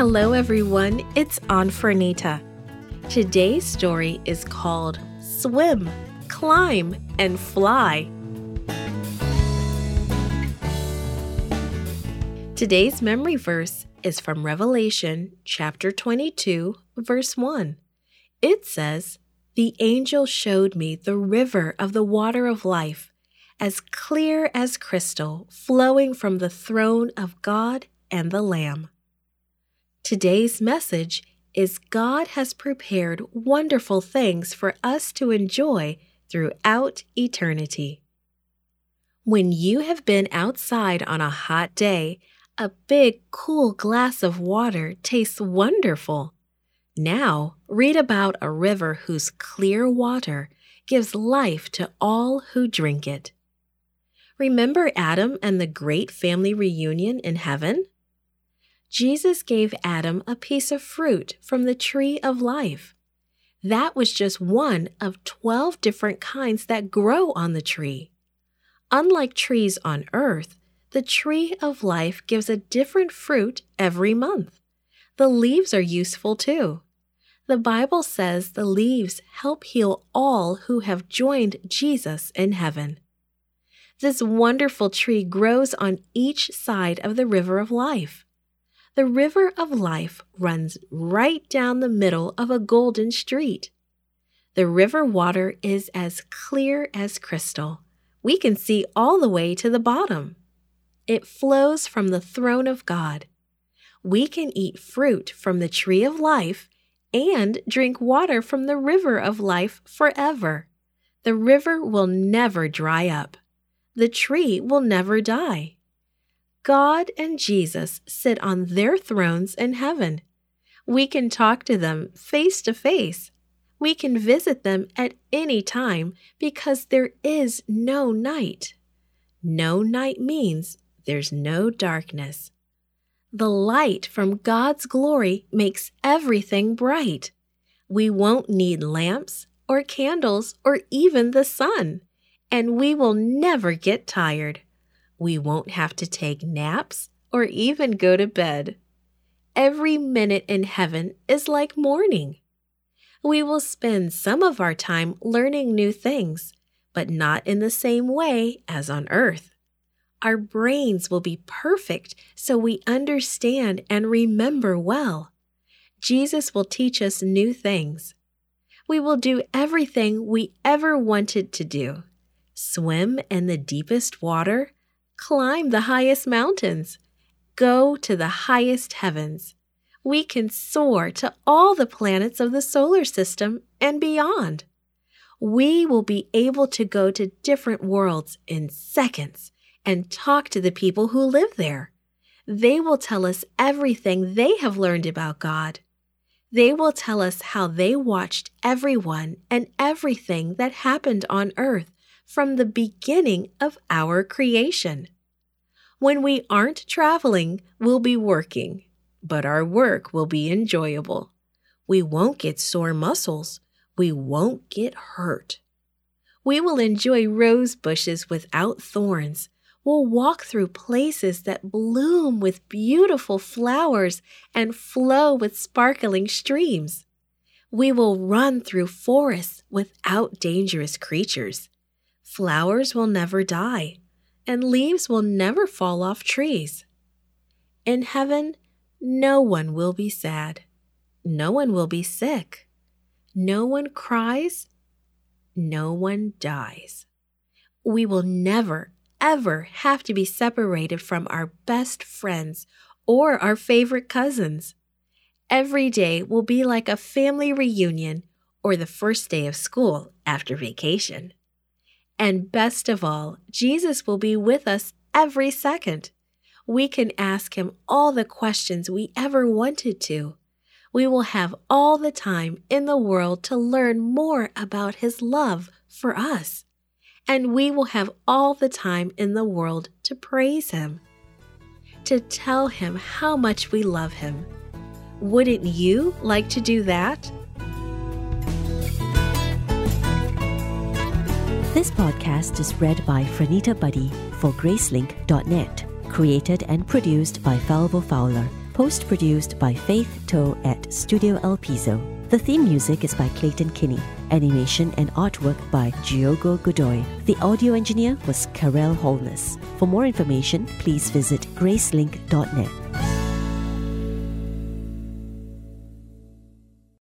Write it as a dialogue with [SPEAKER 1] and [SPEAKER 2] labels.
[SPEAKER 1] Hello, everyone. It's Aunt Fernita. Today's story is called Swim, Climb, and Fly. Today's memory verse is from Revelation chapter 22, verse 1. It says, The angel showed me the river of the water of life, as clear as crystal, flowing from the throne of God and the Lamb. Today's message is God has prepared wonderful things for us to enjoy throughout eternity. When you have been outside on a hot day, a big, cool glass of water tastes wonderful. Now, read about a river whose clear water gives life to all who drink it. Remember Adam and the great family reunion in heaven? Jesus gave Adam a piece of fruit from the tree of life. That was just one of 12 different kinds that grow on the tree. Unlike trees on earth, the tree of life gives a different fruit every month. The leaves are useful too. The Bible says the leaves help heal all who have joined Jesus in heaven. This wonderful tree grows on each side of the river of life. The river of life runs right down the middle of a golden street. The river water is as clear as crystal. We can see all the way to the bottom. It flows from the throne of God. We can eat fruit from the tree of life and drink water from the river of life forever. The river will never dry up. The tree will never die. God and Jesus sit on their thrones in heaven. We can talk to them face to face. We can visit them at any time because there is no night. No night means there's no darkness. The light from God's glory makes everything bright. We won't need lamps or candles or even the sun, and we will never get tired. We won't have to take naps or even go to bed. Every minute in heaven is like morning. We will spend some of our time learning new things, but not in the same way as on earth. Our brains will be perfect so we understand and remember well. Jesus will teach us new things. We will do everything we ever wanted to do swim in the deepest water, climb the highest mountains, go to the highest heavens. We can soar to all the planets of the solar system and beyond. We will be able to go to different worlds in seconds and talk to the people who live there. They will tell us everything they have learned about God. They will tell us how they watched everyone and everything that happened on earth from the beginning of our creation. When we aren't traveling, we'll be working, but our work will be enjoyable. We won't get sore muscles. We won't get hurt. We will enjoy rose bushes without thorns. We'll walk through places that bloom with beautiful flowers and flow with sparkling streams. We will run through forests without dangerous creatures. Flowers will never die, and leaves will never fall off trees. In heaven, no one will be sad. No one will be sick. No one cries. No one dies. We will never, ever have to be separated from our best friends or our favorite cousins. Every day will be like a family reunion or the first day of school after vacation. And best of all, Jesus will be with us every second. We can ask him all the questions we ever wanted to. We will have all the time in the world to learn more about his love for us. And we will have all the time in the world to praise him, to tell him how much we love him. Wouldn't you like to do that?
[SPEAKER 2] This podcast is read by Franita Buddy for Gracelink.net, created and produced by Falvo Fowler Post produced by Faith Toe at Studio El Piso. The theme music is by Clayton Kinney. Animation and artwork by Giogo Godoy. The audio engineer was Karel Holness. For more information, please visit gracelink.net.